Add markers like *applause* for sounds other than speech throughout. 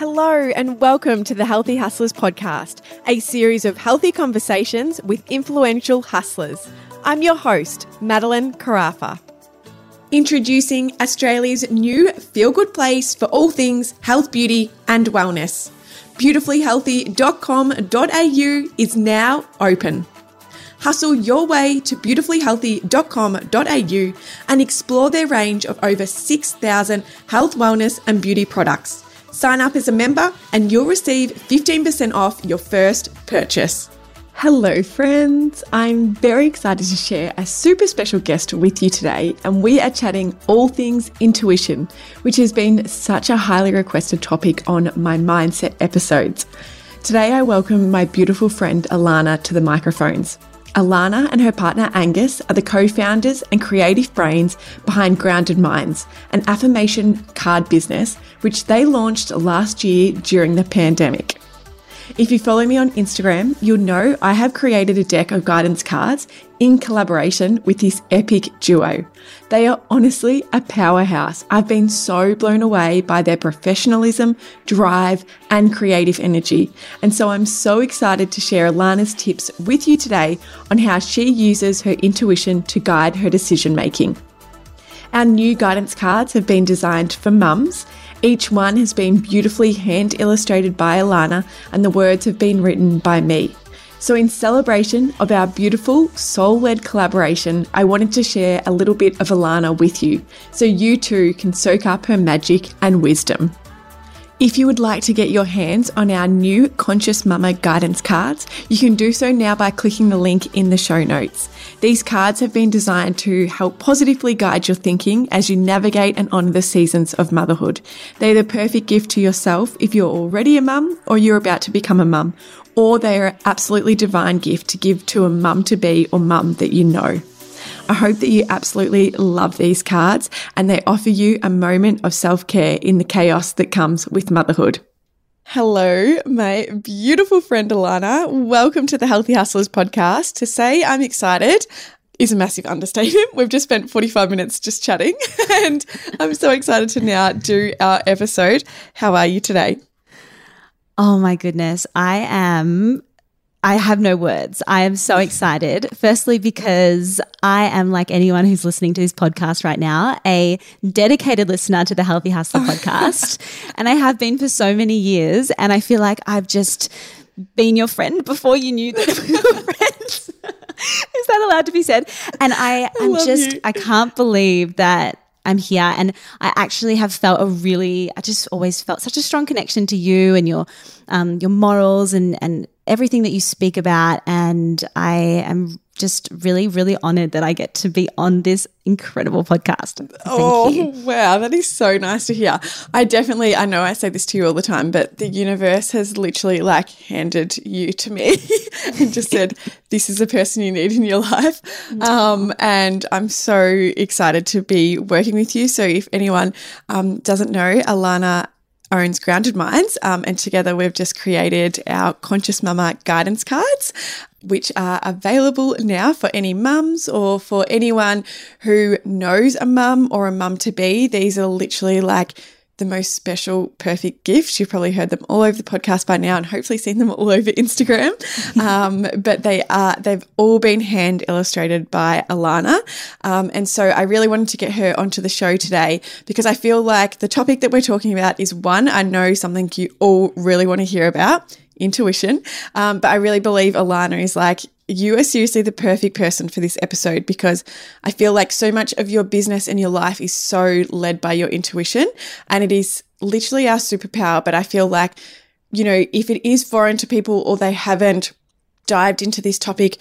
Hello, and welcome to the Healthy Hustlers podcast, a series of healthy conversations with influential hustlers. I'm your host, Madelyn Carafa. Introducing Australia's new feel good place for all things health, beauty, and wellness. Beautifullyhealthy.com.au is now open. Hustle your way to beautifullyhealthy.com.au and explore their range of over 6,000 health, wellness, and beauty products. Sign up as a member and you'll receive 15% off your first purchase. Hello, friends. I'm very excited to share a super special guest with you today, and we are chatting all things intuition, which has been such a highly requested topic on my mindset episodes. Today, I welcome my beautiful friend Alana to the microphones. Alana and her partner Angus are the co founders and creative brains behind Grounded Minds, an affirmation card business which they launched last year during the pandemic. If you follow me on Instagram, you'll know I have created a deck of guidance cards in collaboration with this epic duo. They are honestly a powerhouse. I've been so blown away by their professionalism, drive, and creative energy. And so I'm so excited to share Alana's tips with you today on how she uses her intuition to guide her decision making. Our new guidance cards have been designed for mums each one has been beautifully hand illustrated by Alana, and the words have been written by me. So, in celebration of our beautiful soul led collaboration, I wanted to share a little bit of Alana with you so you too can soak up her magic and wisdom. If you would like to get your hands on our new Conscious Mama guidance cards, you can do so now by clicking the link in the show notes. These cards have been designed to help positively guide your thinking as you navigate and honour the seasons of motherhood. They're the perfect gift to yourself if you're already a mum or you're about to become a mum, or they are an absolutely divine gift to give to a mum to be or mum that you know. I hope that you absolutely love these cards and they offer you a moment of self care in the chaos that comes with motherhood. Hello, my beautiful friend Alana. Welcome to the Healthy Hustlers podcast. To say I'm excited is a massive understatement. *laughs* We've just spent 45 minutes just chatting, *laughs* and I'm so excited to now do our episode. How are you today? Oh my goodness. I am I have no words. I am so excited. Firstly, because I am like anyone who's listening to this podcast right now, a dedicated listener to the Healthy Hustler *laughs* podcast. and I have been for so many years. And I feel like I've just been your friend before you knew that we were *laughs* friends. *laughs* Is that allowed to be said? And I am just, you. I can't believe that I'm here. And I actually have felt a really, I just always felt such a strong connection to you and your, um, your morals and, and everything that you speak about. And I am just really, really honored that I get to be on this incredible podcast. Thank oh, you. wow. That is so nice to hear. I definitely, I know I say this to you all the time, but the universe has literally like handed you to me *laughs* and just said, this is the person you need in your life. Um, and I'm so excited to be working with you. So if anyone um, doesn't know, Alana owns Grounded Minds, um, and together we've just created our Conscious Mama guidance cards, which are available now for any mums or for anyone who knows a mum or a mum to be. These are literally like the most special, perfect gifts. You've probably heard them all over the podcast by now, and hopefully seen them all over Instagram. *laughs* Um, but they are they've all been hand illustrated by Alana, um, and so I really wanted to get her onto the show today because I feel like the topic that we're talking about is one I know something you all really want to hear about intuition. Um, but I really believe Alana is like you are seriously the perfect person for this episode because I feel like so much of your business and your life is so led by your intuition and it is literally our superpower. But I feel like, you know, if it is foreign to people or they haven't dived into this topic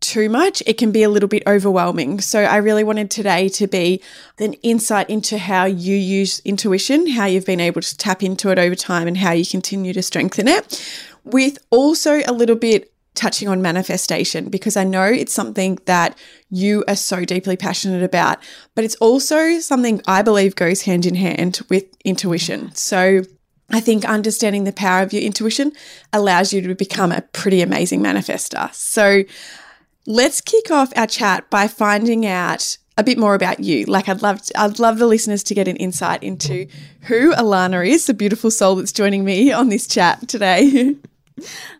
too much, it can be a little bit overwhelming. So I really wanted today to be an insight into how you use intuition, how you've been able to tap into it over time and how you continue to strengthen it with also a little bit touching on manifestation because I know it's something that you are so deeply passionate about, but it's also something I believe goes hand in hand with intuition. So I think understanding the power of your intuition allows you to become a pretty amazing manifester. So let's kick off our chat by finding out a bit more about you. Like I'd love I'd love the listeners to get an insight into who Alana is, the beautiful soul that's joining me on this chat today. *laughs*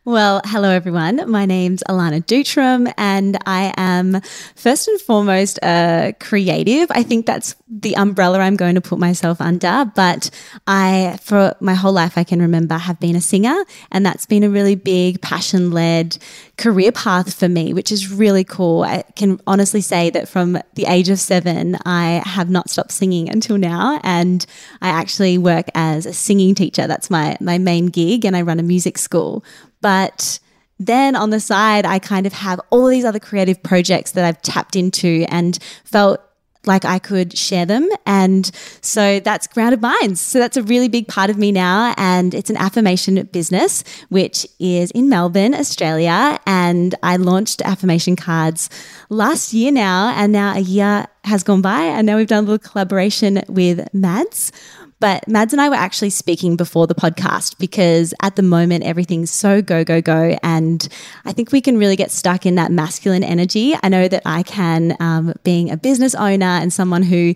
Well, hello everyone. My name's Alana Deutrom, and I am first and foremost a creative. I think that's the umbrella I'm going to put myself under. But I, for my whole life, I can remember have been a singer, and that's been a really big passion led career path for me, which is really cool. I can honestly say that from the age of seven, I have not stopped singing until now, and I actually work as a singing teacher. That's my my main gig, and I run a music school. But then on the side, I kind of have all these other creative projects that I've tapped into and felt like I could share them. And so that's Grounded Minds. So that's a really big part of me now. And it's an affirmation business, which is in Melbourne, Australia. And I launched affirmation cards last year now. And now a year has gone by. And now we've done a little collaboration with Mads but Mads and I were actually speaking before the podcast because at the moment everything's so go, go, go. And I think we can really get stuck in that masculine energy. I know that I can, um, being a business owner and someone who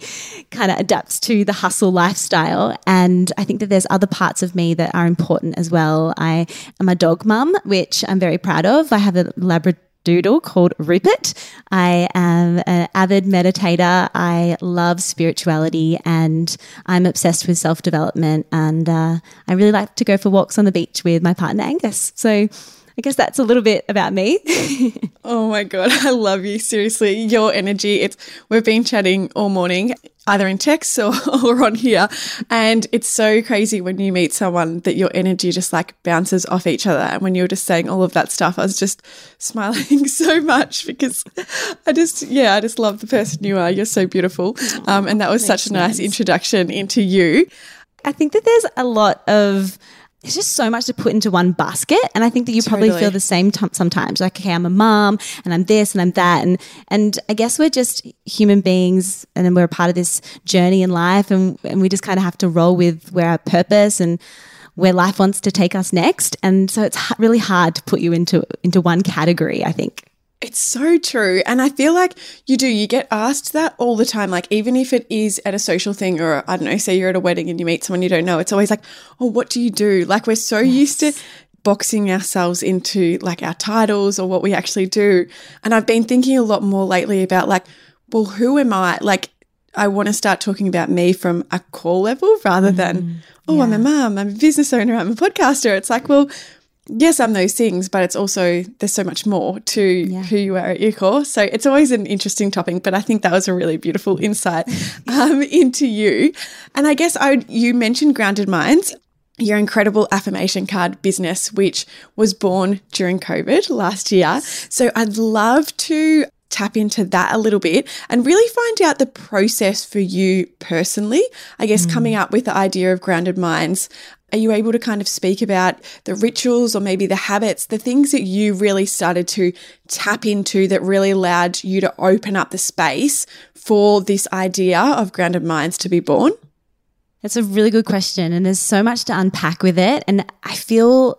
kind of adapts to the hustle lifestyle. And I think that there's other parts of me that are important as well. I am a dog mum, which I'm very proud of. I have a Labrador doodle called Rupert. I am an avid meditator. I love spirituality and I'm obsessed with self development. And uh, I really like to go for walks on the beach with my partner Angus. So I guess that's a little bit about me. *laughs* oh my god, *laughs* I love you. Seriously, your energy. It's we've been chatting all morning, either in text or, *laughs* or on here, and it's so crazy when you meet someone that your energy just like bounces off each other. And when you were just saying all of that stuff, I was just smiling so much because I just yeah, I just love the person you are. You're so beautiful, um, and that was such a nice introduction into you. I think that there's a lot of it's just so much to put into one basket. And I think that you totally. probably feel the same t- sometimes. Like, okay, I'm a mom and I'm this and I'm that. And, and I guess we're just human beings and then we're a part of this journey in life and, and we just kind of have to roll with where our purpose and where life wants to take us next. And so it's really hard to put you into, into one category, I think. It's so true. And I feel like you do, you get asked that all the time. Like, even if it is at a social thing or I don't know, say you're at a wedding and you meet someone you don't know, it's always like, oh, what do you do? Like, we're so yes. used to boxing ourselves into like our titles or what we actually do. And I've been thinking a lot more lately about like, well, who am I? Like, I want to start talking about me from a core level rather than, mm, oh, yeah. I'm a mom, I'm a business owner, I'm a podcaster. It's like, well, yes, I'm those things, but it's also there's so much more to yeah. who you are at your core. So it's always an interesting topic, but I think that was a really beautiful insight *laughs* um, into you. And I guess I you mentioned Grounded Minds. Your incredible affirmation card business, which was born during COVID last year. So I'd love to tap into that a little bit and really find out the process for you personally. I guess mm. coming up with the idea of grounded minds are you able to kind of speak about the rituals or maybe the habits, the things that you really started to tap into that really allowed you to open up the space for this idea of grounded minds to be born? That's a really good question. And there's so much to unpack with it. And I feel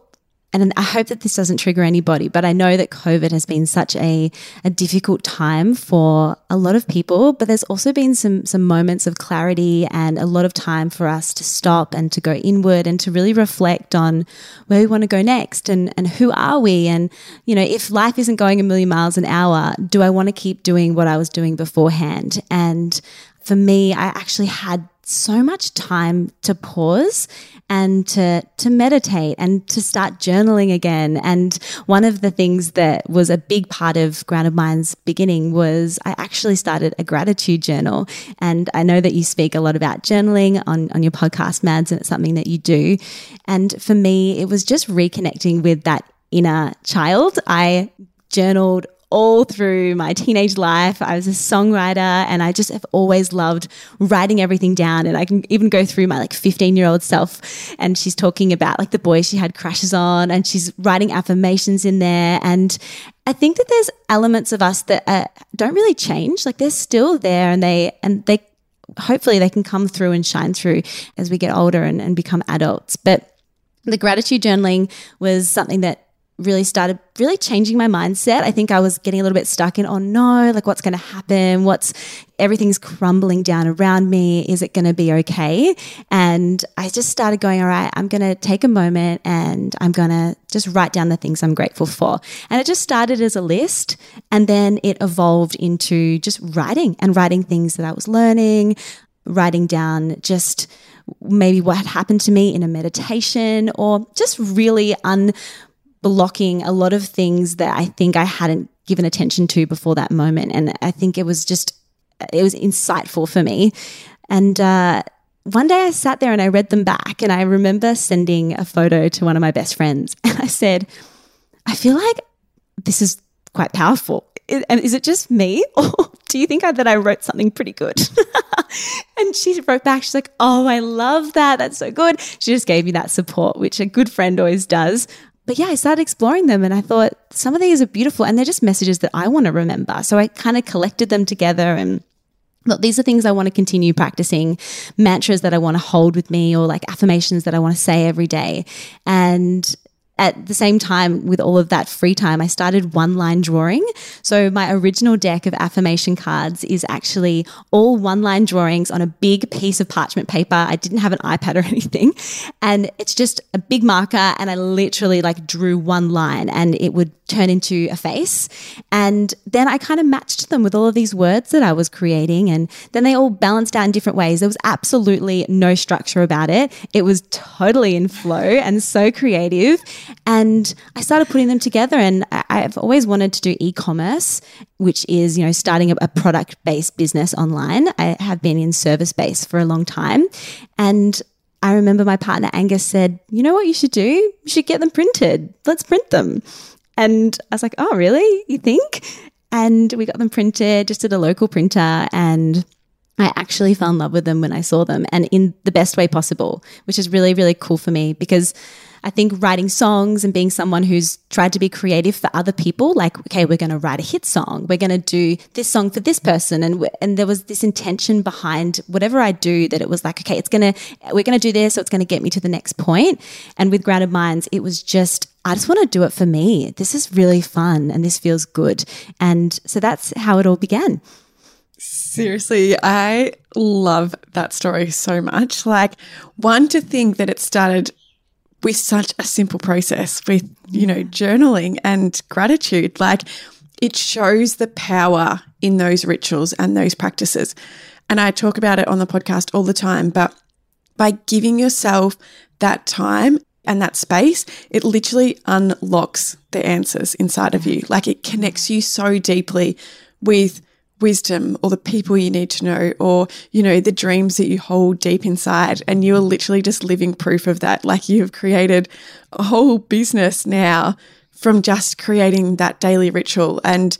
and I hope that this doesn't trigger anybody, but I know that COVID has been such a, a difficult time for a lot of people. But there's also been some some moments of clarity and a lot of time for us to stop and to go inward and to really reflect on where we want to go next and and who are we and you know if life isn't going a million miles an hour, do I want to keep doing what I was doing beforehand? And for me, I actually had so much time to pause and to to meditate and to start journaling again. And one of the things that was a big part of Grounded Minds beginning was I actually started a gratitude journal. And I know that you speak a lot about journaling on, on your podcast, Mads, and it's something that you do. And for me, it was just reconnecting with that inner child. I journaled all through my teenage life. I was a songwriter and I just have always loved writing everything down. And I can even go through my like 15 year old self and she's talking about like the boys she had crushes on and she's writing affirmations in there. And I think that there's elements of us that uh, don't really change. Like they're still there and they, and they, hopefully they can come through and shine through as we get older and, and become adults. But the gratitude journaling was something that really started really changing my mindset. I think I was getting a little bit stuck in, oh no, like what's going to happen? What's everything's crumbling down around me? Is it going to be okay? And I just started going, all right, I'm going to take a moment and I'm going to just write down the things I'm grateful for. And it just started as a list and then it evolved into just writing and writing things that I was learning, writing down just maybe what had happened to me in a meditation or just really unblocking a lot of things that I think I hadn't given attention to before that moment. And I think it was just, it was insightful for me. And, uh, one day I sat there and I read them back, and I remember sending a photo to one of my best friends. *laughs* And I said, I feel like this is quite powerful. And is it just me? *laughs* Or do you think I, that I wrote something pretty good? *laughs* and she wrote back, she's like, Oh, I love that. That's so good. She just gave me that support, which a good friend always does. But yeah, I started exploring them and I thought some of these are beautiful and they're just messages that I want to remember. So I kind of collected them together and Look, these are things I want to continue practicing, mantras that I want to hold with me, or like affirmations that I want to say every day. And at the same time, with all of that free time, I started one line drawing. So, my original deck of affirmation cards is actually all one line drawings on a big piece of parchment paper. I didn't have an iPad or *laughs* anything. And it's just a big marker. And I literally like drew one line and it would turn into a face. And then I kind of matched them with all of these words that I was creating. And then they all balanced out in different ways. There was absolutely no structure about it. It was totally in flow and so creative. And I started putting them together. And I've always wanted to do e commerce, which is, you know, starting a product based business online. I have been in service based for a long time. And I remember my partner Angus said, You know what you should do? You should get them printed. Let's print them. And I was like, Oh, really? You think? And we got them printed just at a local printer. And I actually fell in love with them when I saw them and in the best way possible, which is really, really cool for me because I think writing songs and being someone who's tried to be creative for other people, like, okay, we're going to write a hit song. We're going to do this song for this person. And, and there was this intention behind whatever I do that it was like, okay, it's going to, we're going to do this. So it's going to get me to the next point. And with Grounded Minds, it was just, I just want to do it for me. This is really fun and this feels good. And so that's how it all began. Seriously, I love that story so much. Like, one, to think that it started with such a simple process with, you know, journaling and gratitude. Like it shows the power in those rituals and those practices. And I talk about it on the podcast all the time, but by giving yourself that time and that space, it literally unlocks the answers inside of you. Like it connects you so deeply with wisdom or the people you need to know or you know the dreams that you hold deep inside and you are literally just living proof of that. Like you have created a whole business now from just creating that daily ritual and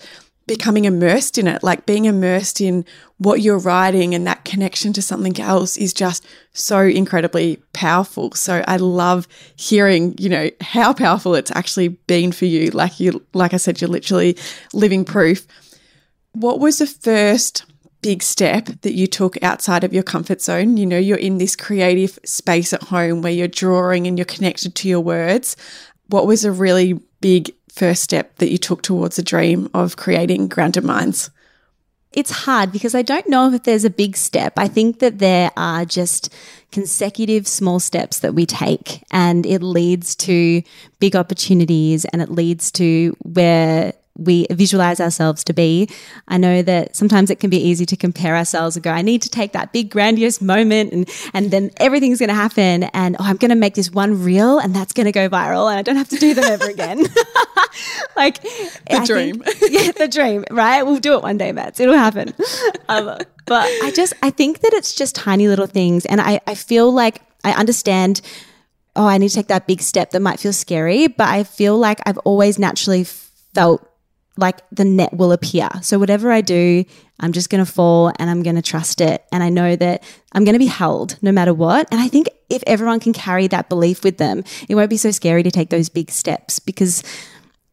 becoming immersed in it. Like being immersed in what you're writing and that connection to something else is just so incredibly powerful. So i love hearing you know how powerful it's actually been for you. Like you like i said you're literally living proof what was the first big step that you took outside of your comfort zone? You know, you're in this creative space at home where you're drawing and you're connected to your words. What was a really big first step that you took towards a dream of creating Grounded Minds? It's hard because I don't know if there's a big step. I think that there are just consecutive small steps that we take, and it leads to big opportunities and it leads to where we visualize ourselves to be. I know that sometimes it can be easy to compare ourselves and go, I need to take that big grandiose moment and, and then everything's going to happen. And oh, I'm going to make this one reel and that's going to go viral and I don't have to do them ever again. *laughs* like the I dream. Think, *laughs* yeah, the dream, right? We'll do it one day, Mads. It'll happen. *laughs* Um, but I just, I think that it's just tiny little things. And I, I feel like I understand oh, I need to take that big step that might feel scary. But I feel like I've always naturally felt like the net will appear. So whatever I do, I'm just going to fall and I'm going to trust it. And I know that I'm going to be held no matter what. And I think if everyone can carry that belief with them, it won't be so scary to take those big steps because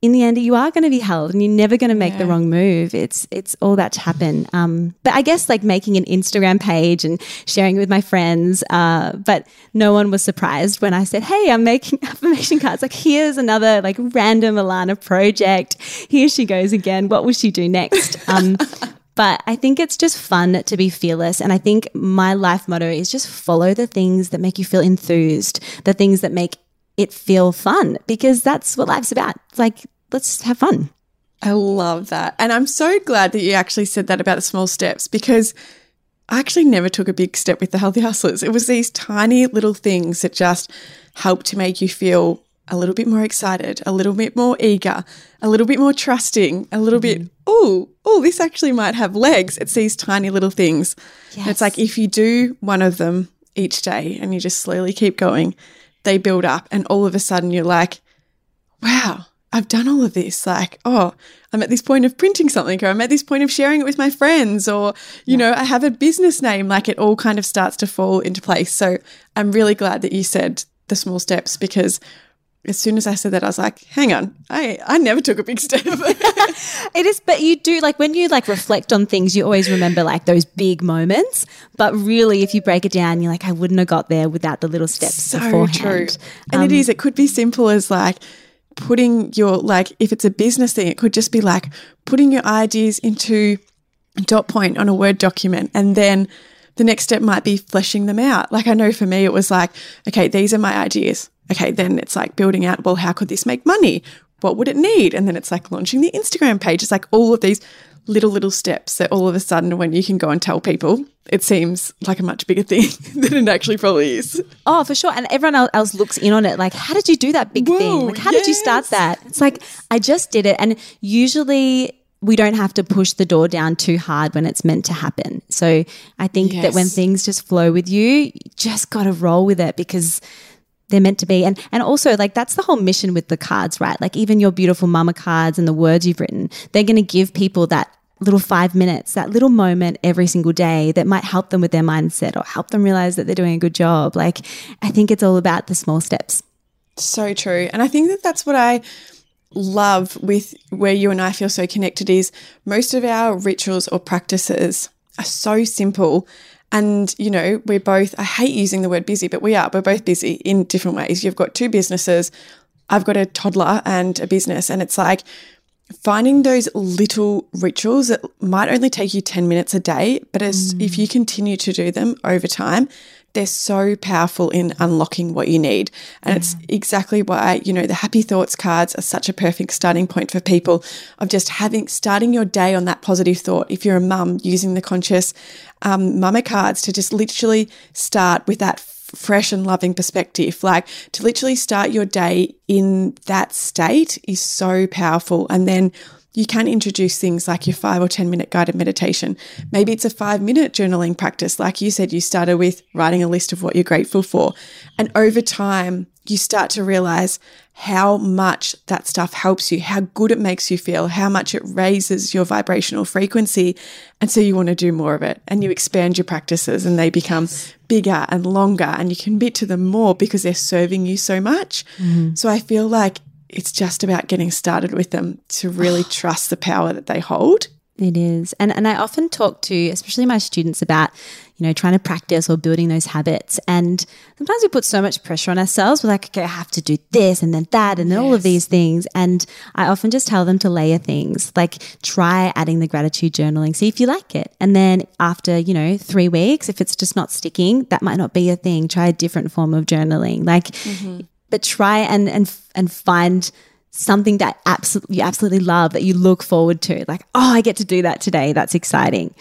in the end you are going to be held and you're never going to make yeah. the wrong move. It's it's all that to happen. Um, but i guess like making an instagram page and sharing it with my friends uh, but no one was surprised when i said hey i'm making *laughs* affirmation cards. Like here's another like random alana project. Here she goes again. What will she do next? *laughs* Um, But I think it's just fun to be fearless. And I think my life motto is just follow the things that make you feel enthused, the things that make it feel fun, because that's what life's about. It's like, let's have fun. I love that. And I'm so glad that you actually said that about the small steps because I actually never took a big step with the Healthy Hustlers. It was these tiny little things that just help to make you feel a little bit more excited, a little bit more eager, a little bit more trusting, a little mm-hmm. bit, oh, oh, this actually might have legs. It's these tiny little things. Yes. It's like if you do one of them each day and you just slowly keep going, they build up and all of a sudden you're like, wow, I've done all of this. Like, oh, I'm at this point of printing something, or I'm at this point of sharing it with my friends, or, you yeah. know, I have a business name. Like, it all kind of starts to fall into place. So I'm really glad that you said the small steps because as soon as I said that, I was like, hang on, I, I never took a big step. *laughs* it is, but you do like when you like reflect on things, you always remember like those big moments. But really, if you break it down, you're like, I wouldn't have got there without the little steps so beforehand. True. And um, it is, it could be simple as like putting your, like, if it's a business thing, it could just be like putting your ideas into dot point on a Word document and then the next step might be fleshing them out. Like I know for me, it was like, okay, these are my ideas okay, then it's like building out, well, how could this make money? What would it need? And then it's like launching the Instagram page. It's like all of these little, little steps that all of a sudden, when you can go and tell people, it seems like a much bigger *laughs* thing than it actually probably is. Oh, for sure. And everyone else looks in on it like, how did you do that big Whoa, thing? Like, how yes. did you start that? It's like, I just did it. And usually, we don't have to push the door down too hard when it's meant to happen. So I think yes. that when things just flow with you, you just got to roll with it because they're meant to be. And and also like that's the whole mission with the cards, right? Like even your beautiful mama cards and the words you've written, they're going to give people that little 5 minutes, that little moment every single day that might help them with their mindset or help them realize that they're doing a good job. Like I think it's all about the small steps. So true. And I think that that's what I love with where you and I feel so connected is most of our rituals or practices are so simple and, you know, we're both, I hate using the word busy, but we are, we're both busy in different ways. You've got two businesses. I've got a toddler and a business. And it's like finding those little rituals that might only take you 10 minutes a day, but as mm. if you continue to do them over time, they're so powerful in unlocking what you need. And it's exactly why, you know, the happy thoughts cards are such a perfect starting point for people of just having, starting your day on that positive thought. If you're a mum, using the conscious um, mama cards to just literally start with that fresh and loving perspective. Like to literally start your day in that state is so powerful. And then you can introduce things like your five or 10 minute guided meditation. Maybe it's a five minute journaling practice. Like you said, you started with writing a list of what you're grateful for. And over time, you start to realize how much that stuff helps you, how good it makes you feel, how much it raises your vibrational frequency. And so you want to do more of it and you expand your practices and they become bigger and longer and you commit to them more because they're serving you so much. Mm-hmm. So I feel like it's just about getting started with them to really *sighs* trust the power that they hold. It is. And and I often talk to especially my students about, you know, trying to practice or building those habits. And sometimes we put so much pressure on ourselves. We're like, okay, I have to do this and then that and then yes. all of these things. And I often just tell them to layer things. Like try adding the gratitude journaling. See if you like it. And then after, you know, three weeks, if it's just not sticking, that might not be a thing. Try a different form of journaling. Like mm-hmm but try and and and find something that absolutely you absolutely love that you look forward to. Like, oh, I get to do that today. That's exciting.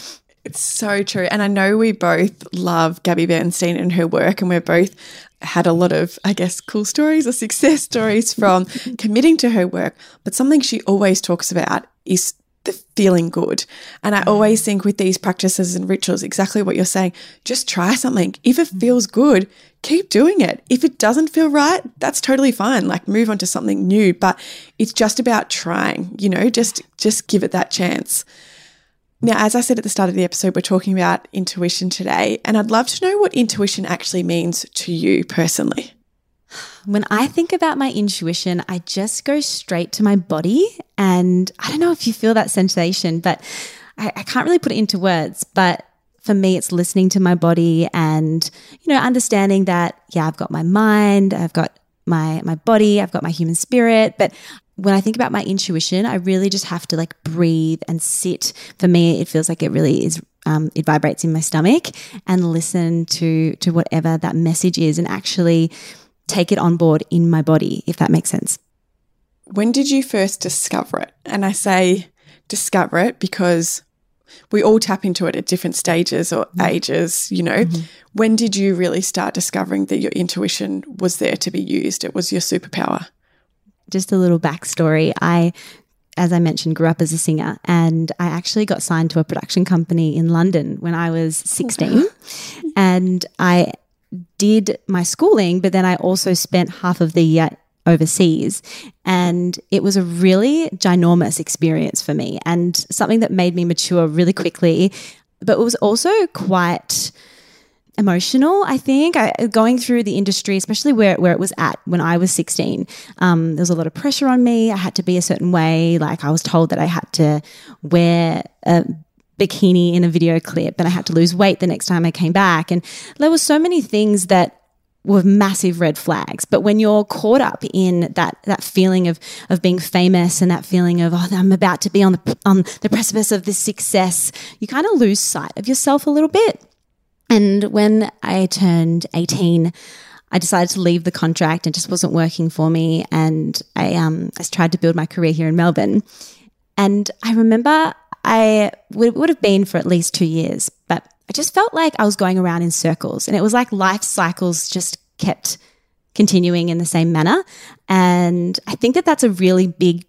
It's so true. And I know we both love Gabby Bernstein and her work, and we're both had a lot of, I guess, cool stories or success stories from *laughs* committing to her work. But something she always talks about is the feeling good. And I mm. always think with these practices and rituals, exactly what you're saying, just try something. If it mm. feels good, keep doing it. If it doesn't feel right, that's totally fine. Like move on to something new, but it's just about trying, you know, just just give it that chance. Now, as I said at the start of the episode, we're talking about intuition today, and I'd love to know what intuition actually means to you personally. When I think about my intuition, I just go straight to my body. And I don't know if you feel that sensation, but I, I can't really put it into words. But for me, it's listening to my body and, you know, understanding that, yeah, I've got my mind, I've got my my body, I've got my human spirit, but when I think about my intuition, I really just have to like breathe and sit. For me, it feels like it really is. Um, it vibrates in my stomach and listen to to whatever that message is, and actually take it on board in my body, if that makes sense. When did you first discover it? And I say discover it because we all tap into it at different stages or mm-hmm. ages, you know. Mm-hmm. When did you really start discovering that your intuition was there to be used? It was your superpower. Just a little backstory. I as I mentioned, grew up as a singer, and I actually got signed to a production company in London when I was 16. *laughs* and I did my schooling, but then I also spent half of the year overseas. And it was a really ginormous experience for me and something that made me mature really quickly. But it was also quite emotional, I think. I, going through the industry, especially where, where it was at when I was 16, um, there was a lot of pressure on me. I had to be a certain way. Like I was told that I had to wear a bikini in a video clip and I had to lose weight the next time I came back. And there were so many things that were massive red flags. But when you're caught up in that that feeling of of being famous and that feeling of oh I'm about to be on the on the precipice of this success, you kind of lose sight of yourself a little bit. And when I turned 18, I decided to leave the contract and just wasn't working for me. And I um I tried to build my career here in Melbourne. And I remember I would, would have been for at least two years, but I just felt like I was going around in circles and it was like life cycles just kept continuing in the same manner. And I think that that's a really big,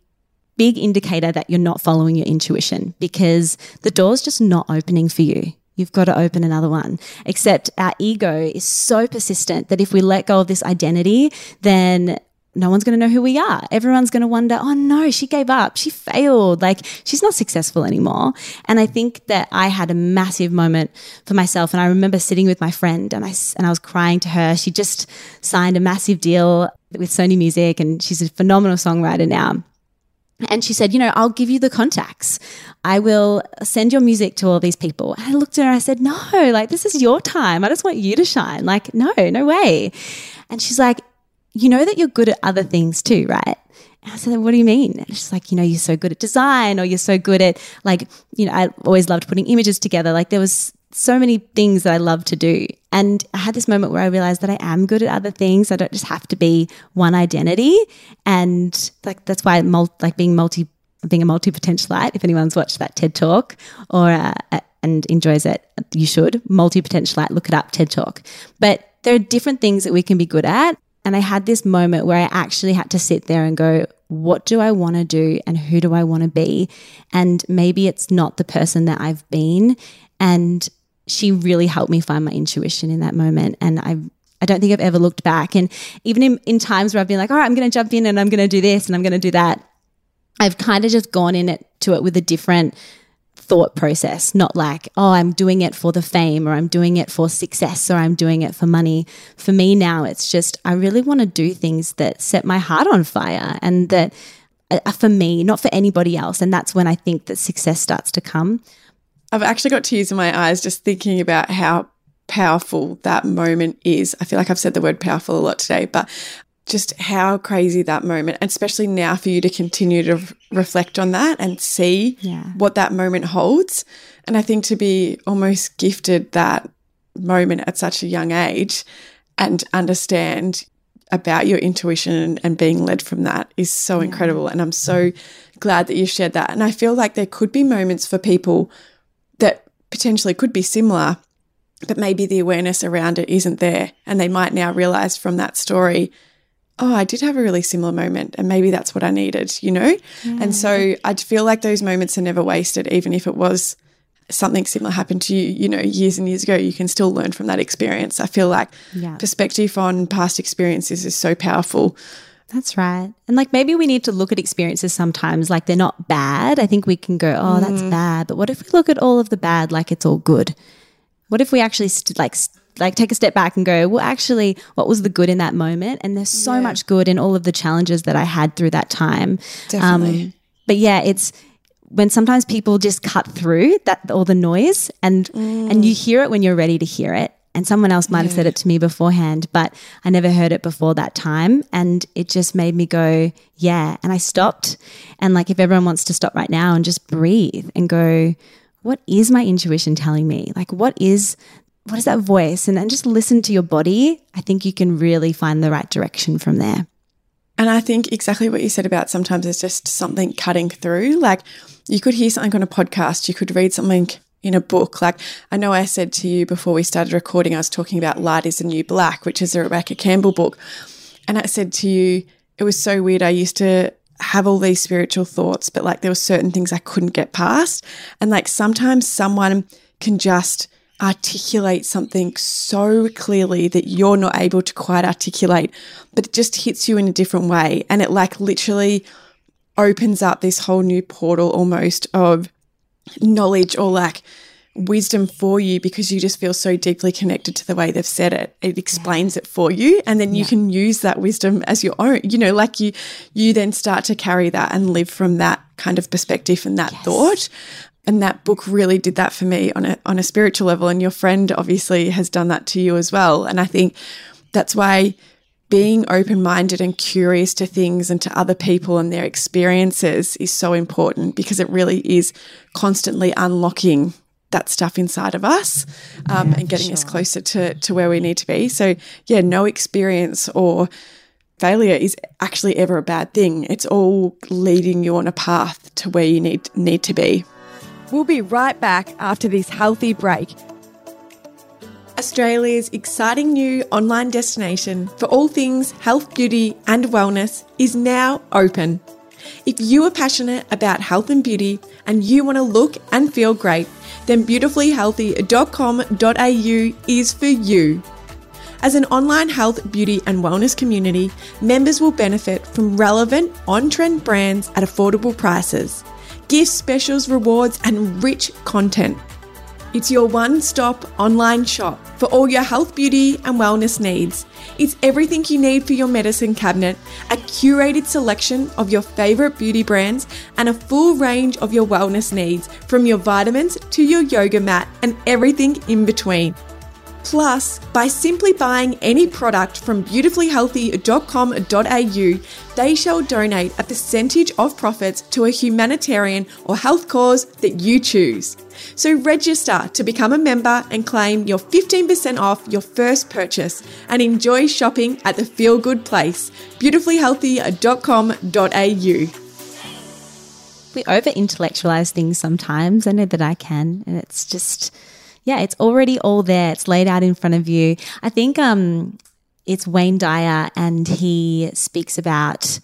big indicator that you're not following your intuition because the door's just not opening for you. You've got to open another one. Except our ego is so persistent that if we let go of this identity, then no one's going to know who we are. Everyone's going to wonder, oh no, she gave up. She failed. Like she's not successful anymore. And I think that I had a massive moment for myself. And I remember sitting with my friend and I, and I was crying to her. She just signed a massive deal with Sony Music and she's a phenomenal songwriter now. And she said, You know, I'll give you the contacts. I will send your music to all these people. And I looked at her and I said, No, like, this is your time. I just want you to shine. Like, no, no way. And she's like, you know that you're good at other things too, right? And I said, what do you mean? And she's like, you know, you're so good at design or you're so good at like, you know, I always loved putting images together. Like there was so many things that I love to do. And I had this moment where I realized that I am good at other things. I don't just have to be one identity. And like, that's why mul- like being multi, being a multi-potentialite, if anyone's watched that TED talk or, uh, and enjoys it, you should multi-potentialite, look it up, TED talk. But there are different things that we can be good at. And I had this moment where I actually had to sit there and go, what do I want to do and who do I want to be? And maybe it's not the person that I've been. And she really helped me find my intuition in that moment. And I I don't think I've ever looked back. And even in, in times where I've been like, all right, I'm going to jump in and I'm going to do this and I'm going to do that, I've kind of just gone in it to it with a different thought process, not like, oh, I'm doing it for the fame or I'm doing it for success or I'm doing it for money. For me now, it's just, I really want to do things that set my heart on fire and that are uh, for me, not for anybody else. And that's when I think that success starts to come. I've actually got tears in my eyes just thinking about how powerful that moment is. I feel like I've said the word powerful a lot today, but just how crazy that moment, especially now for you to continue to reflect on that and see yeah. what that moment holds. And I think to be almost gifted that moment at such a young age and understand about your intuition and, being led from that is so yeah. incredible. And I'm so glad that you shared that. And I feel like there could be moments for people that potentially could be similar, but maybe the awareness around it isn't there. And they might now realize from that story oh, I did have a really similar moment and maybe that's what I needed, you know? And so I'd feel like those moments are never wasted, even if it was something similar happened to you, you know, years and years ago, you can still learn from that experience. I feel like yeah. perspective on past experiences is so powerful. That's right. And like maybe we need to look at experiences sometimes like they're not bad. I think we can go, oh, that's mm. bad. But what if we look at all of the bad like it's all good? What if we actually st- like like take a step back and go, well, actually, what was the good in that moment? And there's so Yeah. much good in all of the challenges that I had through that time. Definitely. Um, but yeah, it's when sometimes people just cut through that all the noise and and you hear it when you're ready to hear it. And someone else might have said it to me beforehand, but I never heard it before that time. And it just made me go, yeah. And I stopped. And like, if everyone wants to stop right now and just breathe and go, what is my intuition telling me? Like, what is what is that voice? And then just listen to your body. I think you can really find the right direction from there. And I think exactly what you said about sometimes there's just something cutting through. Like you could hear something on a podcast, you could read something in a book. Like I know I said to you before we started recording, I was talking about Light is the New Black, which is a Rebecca Campbell book. And I said to you, it was so weird. I used to have all these spiritual thoughts, but like there were certain things I couldn't get past. And like sometimes someone can just articulate something so clearly that you're not able to quite articulate, but it just hits you in a different way. And it like literally opens up this whole new portal almost of knowledge or like wisdom for you because you just feel so deeply connected to the way they've said it. It explains it for you and then you can use that wisdom as your own you know like you you then start to carry that and live from that kind of perspective and that thought and that book really did that for me on a on a spiritual level and your friend obviously has done that to you as well and i think that's why being open minded and curious to things and to other people and their experiences is so important because it really is constantly unlocking that stuff inside of us um, and getting us closer to, to where we need to be. So, yeah, no experience or failure is actually ever a bad thing. It's all leading you on a path to where you need need to be. We'll be right back after this healthy break. Australia's exciting new online destination for all things health, beauty, and wellness is now open. If you are passionate about health and beauty and you want to look and feel great, then beautifullyhealthy.com.au is for you. As an online health, beauty, and wellness community, members will benefit from relevant, on trend brands at affordable prices, gift specials, rewards, and rich content. It's your one stop online shop for all your health, beauty, and wellness needs. It's everything you need for your medicine cabinet, a curated selection of your favorite beauty brands, and a full range of your wellness needs from your vitamins to your yoga mat and everything in between. Plus, by simply buying any product from beautifullyhealthy.com.au, they shall donate a percentage of profits to a humanitarian or health cause that you choose. So register to become a member and claim your 15% off your first purchase and enjoy shopping at the feel good place, beautifullyhealthy.com.au. we over intellectualize things sometimes. I know that I can. And it's just, yeah, it's already all there. It's laid out in front of you. I think um, it's Wayne Dyer and he speaks about,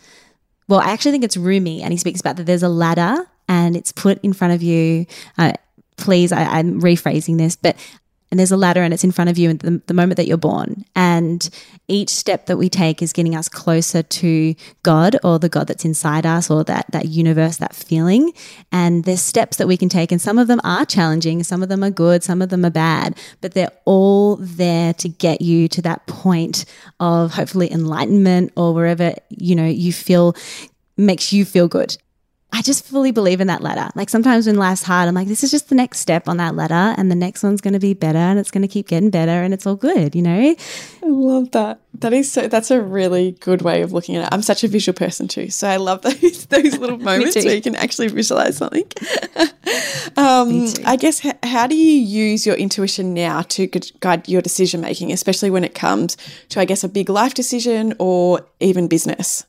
well, I actually think it's Rumi and he speaks about that there's a ladder and it's put in front of you. Uh, please, I, I'm rephrasing this, but and there's a ladder and it's in front of you at the, the moment that you're born. And each step that we take is getting us closer to God or the God that's inside us or that, that universe, that feeling. And there's steps that we can take. And some of them are challenging, some of them are good, some of them are bad, but they're all there to get you to that point of hopefully enlightenment or wherever, you know, you feel makes you feel good. I just fully believe in that ladder. Like sometimes when life's hard, I'm like, this is just the next step on that ladder, and the next one's going to be better, and it's going to keep getting better, and it's all good, you know? I love that. That is so. That's a really good way of looking at it. I'm such a visual person too, so I love *laughs* those those little *laughs* moments where you can actually visualize something. *laughs* um, I guess h- how do you use your intuition now to gu- guide your decision making, especially when it comes to, I guess, a big life decision or even business?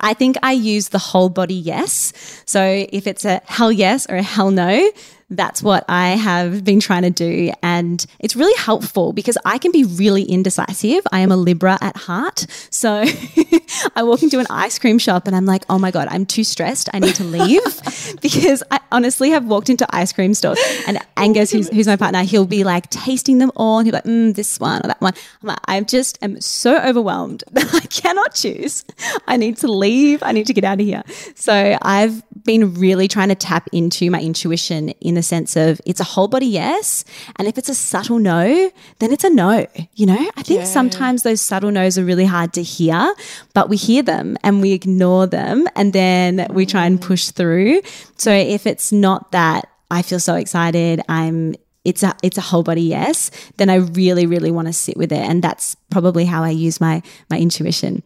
I think I use the whole body yes. So if it's a hell yes or a hell no, that's what I have been trying to do. And it's really helpful because I can be really indecisive. I am a Libra at heart. So *laughs* I walk into an ice cream shop and I'm like, oh my God, I'm too stressed. I need to leave *laughs* because I honestly have walked into ice cream stores and *laughs* Angus, who's, who's my partner, he'll be like tasting them all. And he'll be like, mm, this one or that one. I'm like, I just am so overwhelmed that I cannot choose. I need to leave. I need to get out of here. So I've been really trying to tap into my intuition in the sense of it's a whole body yes. And if it's a subtle no, then it's a no. You know, I think Yeah. sometimes those subtle no's are really hard to hear, but we hear them and we ignore them and then we try and push mm. through. So if it's not that I feel so excited, I'm it's a it's a whole body yes, then I really really want to sit with it and that's probably how I use my my intuition.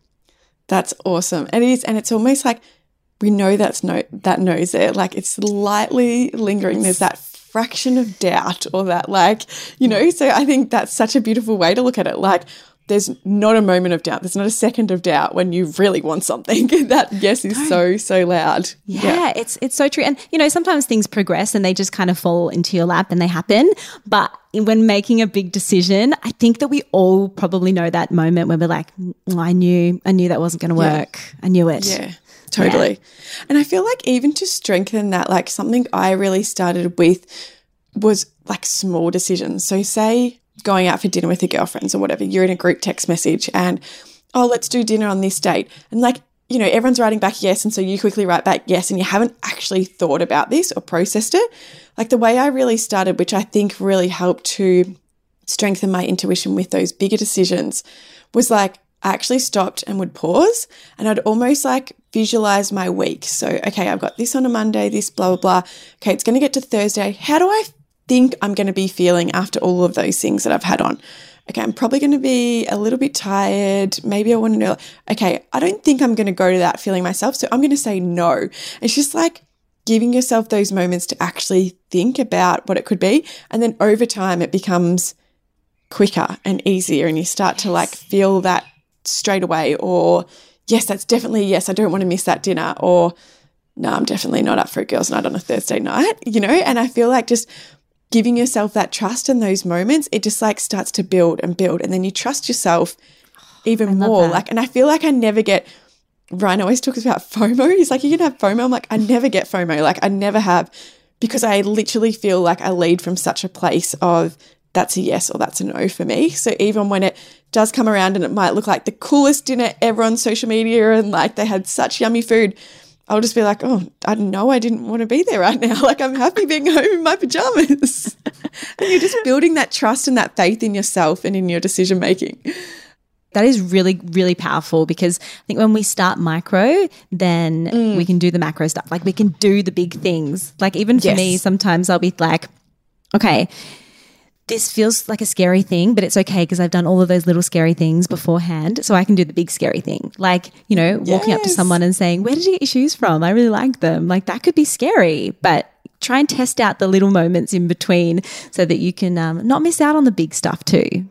That's awesome. And It is, and it's almost like we know that's no that knows it. Like it's slightly lingering. There's that fraction of doubt or that like, you know, so I think that's such a beautiful way to look at it. Like there's not a moment of doubt. There's not a second of doubt when you really want something. *laughs* that yes is so, so loud. Yeah, it's it's so true. And you know, sometimes things progress and they just kind of fall into your lap and they happen. But when making a big decision, I think that we all probably know that moment when we're like, "Mm, I knew, I knew that wasn't going to Yeah. work. I knew it. Yeah, totally. And I feel like even to strengthen that, like something I really started with was like small decisions. So, say going out for dinner with your girlfriends or whatever, you're in a group text message and, oh, let's do dinner on this date. And like, you know, everyone's writing back yes. And so you quickly write back yes, and you haven't actually thought about this or processed it. Like the way I really started, which I think really helped to strengthen my intuition with those bigger decisions, was like, I actually stopped and would pause and I'd almost like visualize my week. So, okay, I've got this on a Monday, this blah, blah, blah. Okay, it's going to get to Thursday. How do I think I'm going to be feeling after all of those things that I've had on? Okay, I'm probably going to be a little bit tired. Maybe I want to know, okay, I don't think I'm going to go to that feeling myself. So I'm going to say no. It's just like giving yourself those moments to actually think about what it could be. And then over time, it becomes quicker and easier and you start to like feel that straight away or yes that's definitely yes i don't want to miss that dinner or no i'm definitely not up for a girls night on a thursday night *laughs* you know and i feel like just giving yourself that trust in those moments it just like starts to build and build and then you trust yourself *sighs* even more like and i feel like i never get Ryan always talks about FOMO. He's like, you can have FOMO. I'm like, I never get FOMO. Like, I never have because I literally feel like I lead from such a place of that's a yes or that's a no for me. So even when it does come around and it might look like the coolest dinner ever on social media and like they had such yummy food, I'll just be like, oh, I know I didn't want to be there right now. *laughs* Like, I'm happy being home in my pajamas. *laughs* and you're just building that trust and that faith in yourself and in your decision making. That is really, really powerful because I think when we start micro, then Mm. we can do the macro stuff. Like we can do the big things. Like even for me, sometimes I'll be like, okay, this feels like a scary thing, but it's okay because I've done all of those little scary things beforehand. So I can do the big scary thing. Like, you know, walking up to someone and saying, Where did you get your shoes from? I really like them. Like that could be scary, but try and test out the little moments in between so that you can um, not miss out on the big stuff too.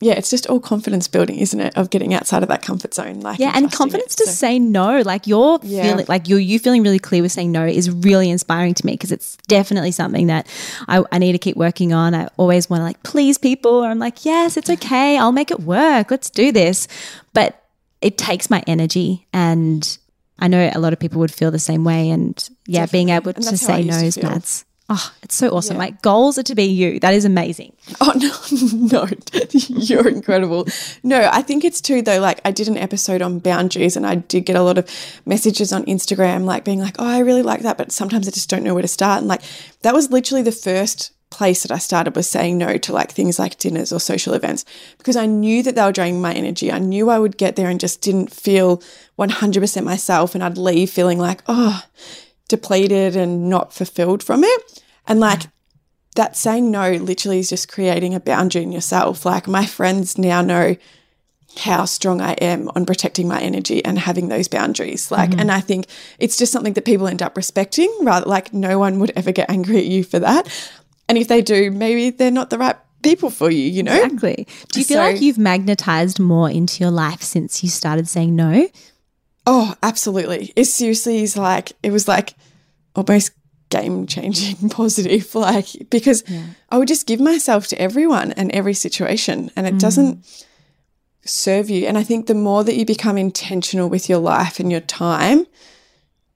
Yeah, it's just all confidence building, isn't it? Of getting outside of that comfort zone. Like Yeah, and trusting confidence it. to So- say no. Like you're Yeah. feeling like you're you feeling really clear with saying no is really inspiring to me because it's definitely something that I, I need to keep working on. I always want to like please people, or I'm like, yes, it's okay, I'll make it work. Let's do this. But it takes my energy and I know a lot of people would feel the same way. And yeah, being able And to that's how I say no is. Mads. Oh, it's so awesome. Yeah. Like goals are to be you. That is amazing. Oh no, *laughs* no, *laughs* you're incredible. No, I think it's too though. Like I did an episode on boundaries, and I did get a lot of messages on Instagram, like being like, "Oh, I really like that," but sometimes I just don't know where to start. And like that was literally the first place that I started was saying no to like things like dinners or social events because I knew that they were draining my energy. I knew I would get there and just didn't feel 100% myself, and I'd leave feeling like, oh, depleted and not fulfilled from it. And like that saying no literally is just creating a boundary in yourself. Like my friends now know how strong I am on protecting my energy and having those boundaries. Like, mm-hmm. and I think it's just something that people end up respecting rather like no one would ever get angry at you for that. And if they do, maybe they're not the right people for you, you know? Exactly. Do you feel So- like you've magnetized more into your life since you started saying no? Oh, absolutely. It seriously is like, it was like almost game changing *laughs* positive. Like, because I would just give myself to everyone and every situation, and it mm. doesn't serve you. And I think the more that you become intentional with your life and your time,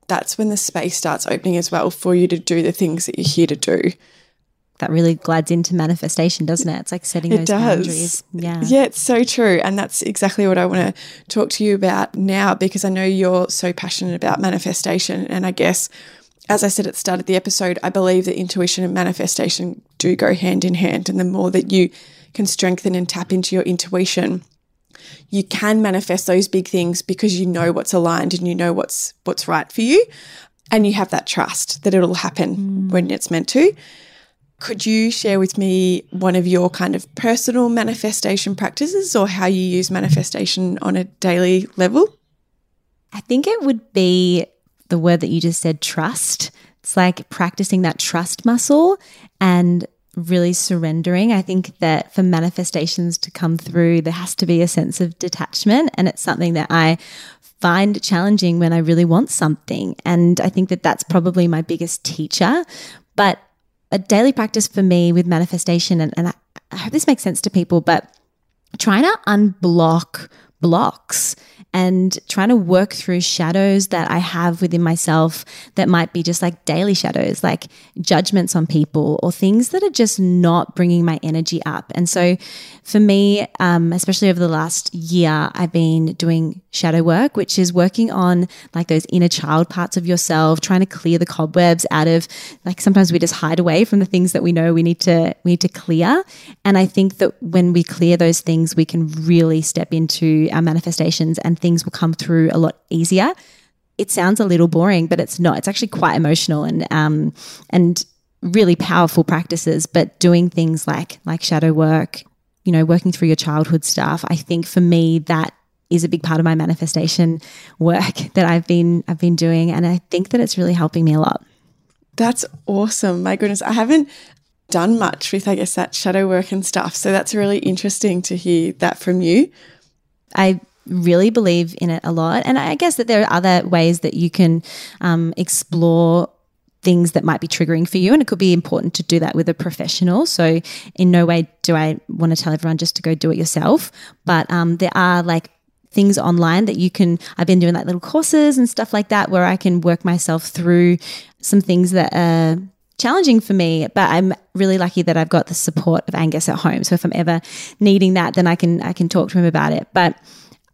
that's when the space starts opening as well for you to do the things that you're here to do. That really glides into manifestation, doesn't it? It's like setting It those does. boundaries. Yeah. Yeah, it's so true. And that's exactly what I want to talk to you about now because I know you're so passionate about manifestation. And I guess, as I said at the start of the episode, I believe that intuition and manifestation do go hand in hand. And the more that you can strengthen and tap into your intuition, you can manifest those big things because you know what's aligned and you know what's what's right for you and you have that trust that it'll happen mm. when it's meant to. Could you share with me one of your kind of personal manifestation practices or how you use manifestation on a daily level? I think it would be the word that you just said trust. It's like practicing that trust muscle and really surrendering. I think that for manifestations to come through, there has to be a sense of detachment. And it's something that I find challenging when I really want something. And I think that that's probably my biggest teacher. But a daily practice for me with manifestation, and, and I, I hope this makes sense to people, but trying to unblock blocks and trying to work through shadows that I have within myself that might be just like daily shadows, like judgments on people or things that are just not bringing my energy up. And so for me, um, especially over the last year, I've been doing shadow work, which is working on like those inner child parts of yourself, trying to clear the cobwebs out of like sometimes we just hide away from the things that we know we need to we need to clear. And I think that when we clear those things, we can really step into our manifestations and things will come through a lot easier. It sounds a little boring, but it's not. It's actually quite emotional and um and really powerful practices. But doing things like like shadow work, you know, working through your childhood stuff, I think for me that is a big part of my manifestation work *laughs* that I've been I've been doing and I think that it's really helping me a lot. That's awesome. My goodness, I haven't done much with, I guess, that shadow work and stuff. So that's really interesting to hear that from you. I really believe in it a lot. And I guess that there are other ways that you can um, explore things that might be triggering for you. And it could be important to do that with a professional. So, in no way do I want to tell everyone just to go do it yourself. But um, there are like things online that you can, I've been doing like little courses and stuff like that where I can work myself through some things that are challenging for me, but I'm really lucky that I've got the support of Angus at home. So if I'm ever needing that, then I can I can talk to him about it. But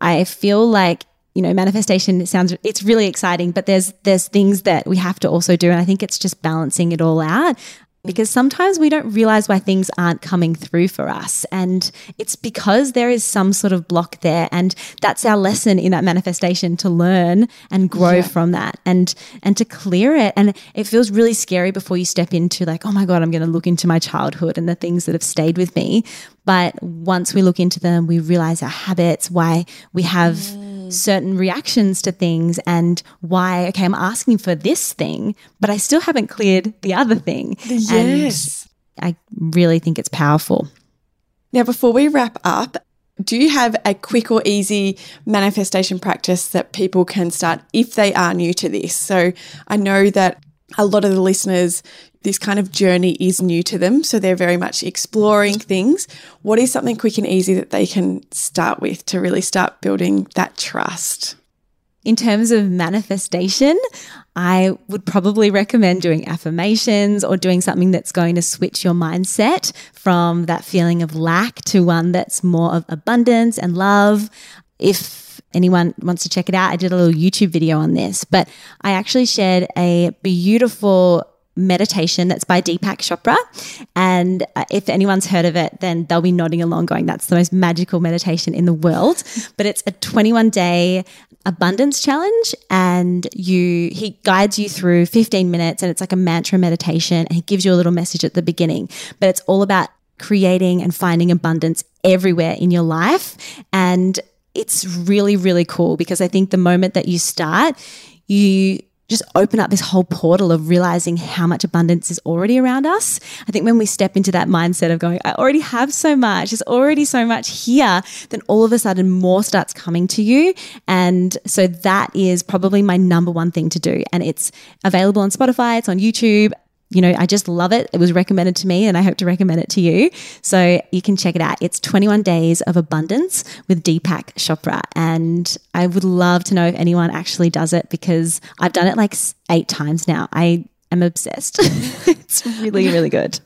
I feel like you know manifestation sounds it's really exciting but there's there's things that we have to also do and i think it's just balancing it all out because sometimes we don't realize why things aren't coming through for us. And it's because there is some sort of block there. And that's our lesson in that manifestation to learn and grow Yeah. from that and and to clear it. And it feels really scary before you step into like oh my god I'm going to look into my childhood and the things that have stayed with me. But once we look into them we realize our habits why we have mm. Certain reactions to things and why okay I'm asking for this thing but I still haven't cleared the other thing Yes. and I really think it's powerful Now, before we wrap up, do you have a quick or easy manifestation practice that people can start if they are new to this? So I know that a lot of the listeners, this kind of journey is new to them. So they're very much exploring things. What is something quick and easy that they can start with to really start building that trust? In terms of manifestation, I would probably recommend doing affirmations or doing something that's going to switch your mindset from that feeling of lack to one that's more of abundance and love. If anyone wants to check it out, I did a little YouTube video on this, but I actually shared a beautiful meditation that's by Deepak Chopra. And uh, if anyone's heard of it, then they'll be nodding along, going, That's the most magical meditation in the world. *laughs* But it's a 21 day abundance challenge and you he guides you through 15 minutes and it's like a mantra meditation and he gives you a little message at the beginning but it's all about creating and finding abundance everywhere in your life and it's really really cool because i think the moment that you start you just open up this whole portal of realizing how much abundance is already around us. I think when we step into that mindset of going, I already have so much, there's already so much here, then all of a sudden more starts coming to you. And so that is probably my number one thing to do. And it's available on Spotify, it's on YouTube. You know, I just love it. It was recommended to me and I hope to recommend it to you. So you can check it out. It's 21 Days of Abundance with Deepak Chopra. And I would love to know if anyone actually does it because I've done it like eight times now. I am obsessed. *laughs* it's really, really good.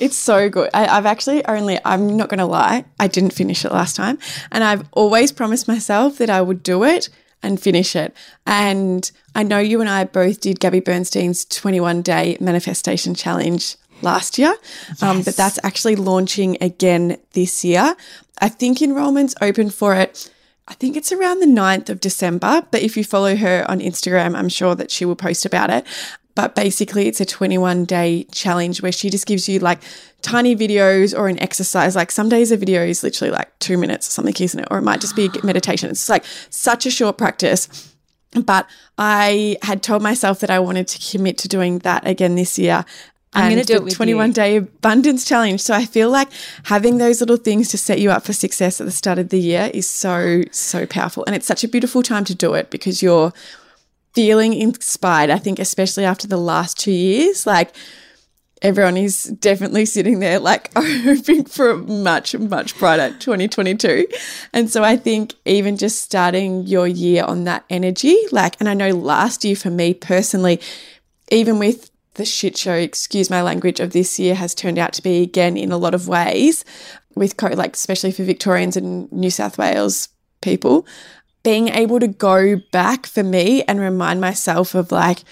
It's so good. I, have actually only, I'm not going to lie, I didn't finish it last time. And I've always promised myself that I would do it and finish it. And I know you and I both did Gabby Bernstein's 21 day manifestation challenge last year, yes. um, but that's actually launching again this year. I think enrollment's open for it. I think it's around the 9th of December, but if you follow her on Instagram, I'm sure that she will post about it. But basically, it's a 21 day challenge where she just gives you like tiny videos or an exercise. Like some days a video is literally like two minutes or something, isn't it? Or it might just be *gasps* meditation. It's like such a short practice. But I had told myself that I wanted to commit to doing that again this year. I'm going to do it with 21 you. day abundance challenge. So I feel like having those little things to set you up for success at the start of the year is so, so powerful. And it's such a beautiful time to do it because you're feeling inspired. I think, especially after the last two years, like everyone is definitely sitting there, like *laughs* hoping for a much, much brighter 2022. And so I think even just starting your year on that energy, like, and I know last year for me personally, even with the shit show, excuse my language, of this year has turned out to be again in a lot of ways with like especially for Victorians and New South Wales people. Being able to go back for me and remind myself of like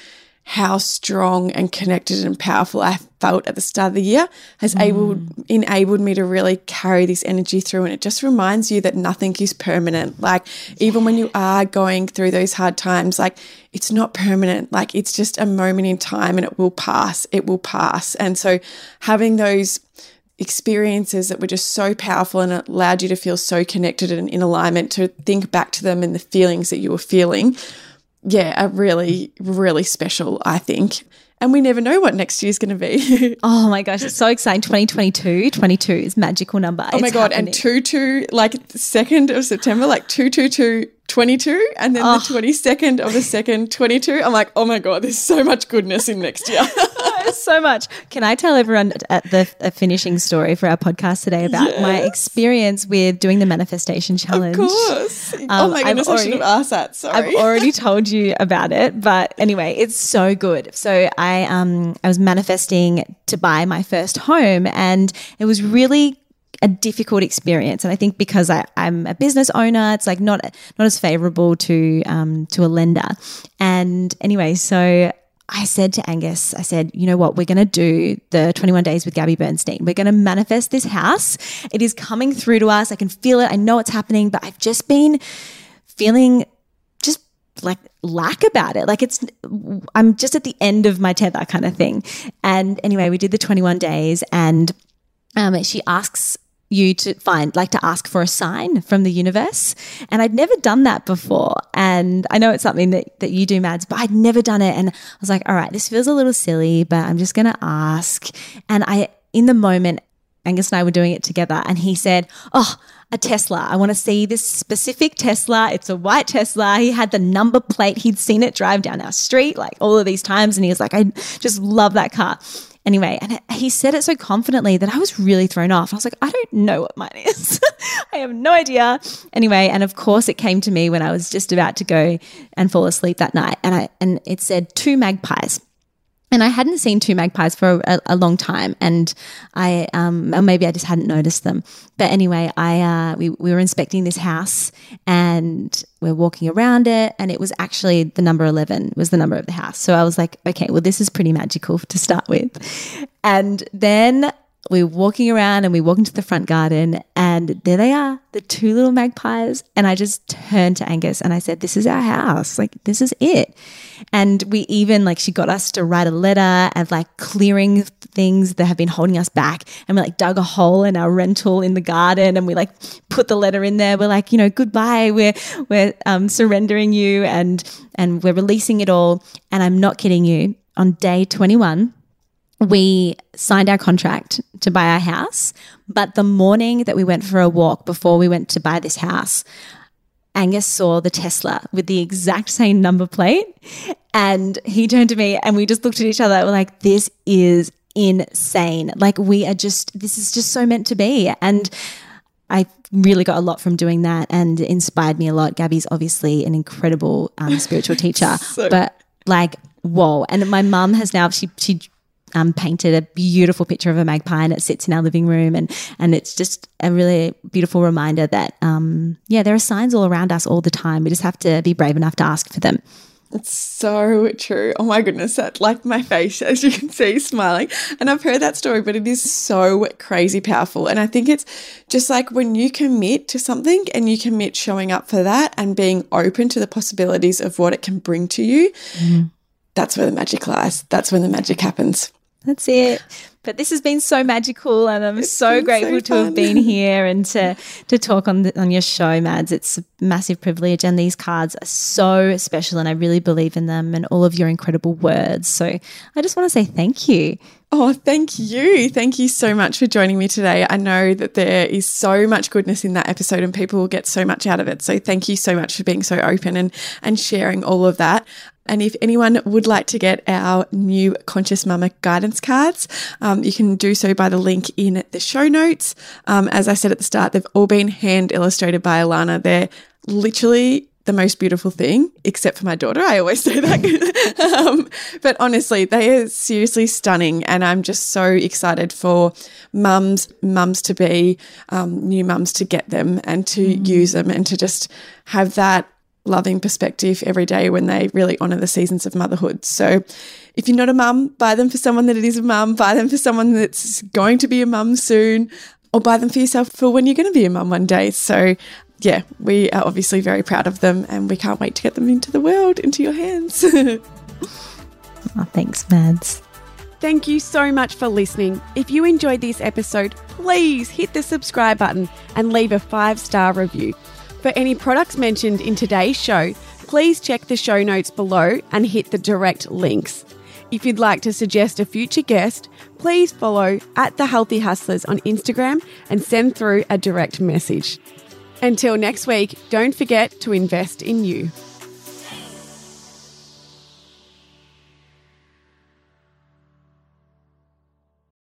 how strong and connected and powerful I felt at the start of the year has mm. able enabled me to really carry this energy through. And it just reminds you that nothing is permanent. Like even when you are going through those hard times like it's not permanent. Like it's just a moment in time and it will pass. It will pass. And so having those experiences that were just so powerful and allowed you to feel so connected and in alignment to think back to them and the feelings that you were feeling. Yeah, are really, really special, I think. And we never know what next year's going to be. *laughs* oh my gosh, it's so exciting. 2022, 22 is magical number. Oh my it's God. Happening. And 2 2, like 2nd of September, like 222 22 and then oh. the 22nd of the second 22 i'm like oh my god there's so much goodness in next year *laughs* so much can i tell everyone at the finishing story for our podcast today about yes. my experience with doing the manifestation challenge of course um, oh my goodness already, i should have asked that sorry i've already told you about it but anyway it's so good so i um i was manifesting to buy my first home and it was really a difficult experience. And I think because I, am a business owner, it's like not not as favorable to um, to a lender. And anyway, so I said to Angus, I said, you know what, we're going to do the 21 days with Gabby Bernstein. We're going to manifest this house. It is coming through to us. I can feel it. I know it's happening, but I've just been feeling just like lack about it. Like it's, I'm just at the end of my tether kind of thing. And anyway, we did the 21 days and um, she asks you to find, like to ask for a sign from the universe. And I'd never done that before. And I know it's something that, that you do, Mads, but I'd never done it. And I was like, all right, this feels a little silly, but I'm just going to ask. And I, in the moment, Angus and I were doing it together, and he said, Oh, a Tesla. I want to see this specific Tesla. It's a white Tesla. He had the number plate. He'd seen it drive down our street like all of these times. And he was like, I just love that car. Anyway, and he said it so confidently that I was really thrown off. I was like, I don't know what mine is. *laughs* I have no idea. Anyway, and of course it came to me when I was just about to go and fall asleep that night. And I and it said two magpies and I hadn't seen two magpies for a, a long time, and I um, or maybe I just hadn't noticed them. But anyway, I uh, we we were inspecting this house, and we're walking around it, and it was actually the number eleven was the number of the house. So I was like, okay, well, this is pretty magical to start with. And then we were walking around and we walk into the front garden and there they are, the two little magpies. And I just turned to Angus and I said, This is our house. Like, this is it. And we even, like, she got us to write a letter and like clearing things that have been holding us back. And we like dug a hole in our rental in the garden and we like put the letter in there. We're like, you know, goodbye. We're, we're um, surrendering you and, and we're releasing it all. And I'm not kidding you. On day 21, we signed our contract to buy our house. But the morning that we went for a walk before we went to buy this house, Angus saw the Tesla with the exact same number plate. And he turned to me and we just looked at each other. We're like, this is insane. Like, we are just, this is just so meant to be. And I really got a lot from doing that and inspired me a lot. Gabby's obviously an incredible um, spiritual teacher, *laughs* so- but like whoa. And my mum has now, she, she, um, painted a beautiful picture of a magpie and it sits in our living room and and it's just a really beautiful reminder that um, yeah there are signs all around us all the time we just have to be brave enough to ask for them it's so true. Oh my goodness, that like my face, *laughs* as you can see, smiling. And I've heard that story, but it is so crazy powerful. And I think it's just like when you commit to something and you commit showing up for that and being open to the possibilities of what it can bring to you, mm-hmm. that's where the magic lies. That's when the magic happens. That's it. But this has been so magical, and I'm it's so grateful so to have been here and to to talk on the, on your show, Mads. It's a massive privilege, and these cards are so special, and I really believe in them and all of your incredible words. So I just want to say thank you. Oh, thank you. Thank you so much for joining me today. I know that there is so much goodness in that episode and people will get so much out of it. So thank you so much for being so open and, and sharing all of that. And if anyone would like to get our new Conscious Mama guidance cards, um, you can do so by the link in the show notes. Um, as I said at the start, they've all been hand illustrated by Alana. They're literally the most beautiful thing, except for my daughter. I always *laughs* say that. *laughs* um, but honestly, they are seriously stunning. And I'm just so excited for mums, mums to be, um, new mums to get them and to mm. use them and to just have that loving perspective every day when they really honor the seasons of motherhood. So if you're not a mum, buy them for someone that it is a mum, buy them for someone that's going to be a mum soon, or buy them for yourself for when you're going to be a mum one day. So yeah, we are obviously very proud of them and we can't wait to get them into the world, into your hands. *laughs* oh, thanks, Mads. Thank you so much for listening. If you enjoyed this episode, please hit the subscribe button and leave a five star review. For any products mentioned in today's show, please check the show notes below and hit the direct links. If you'd like to suggest a future guest, please follow at The Healthy Hustlers on Instagram and send through a direct message. Until next week, don't forget to invest in you.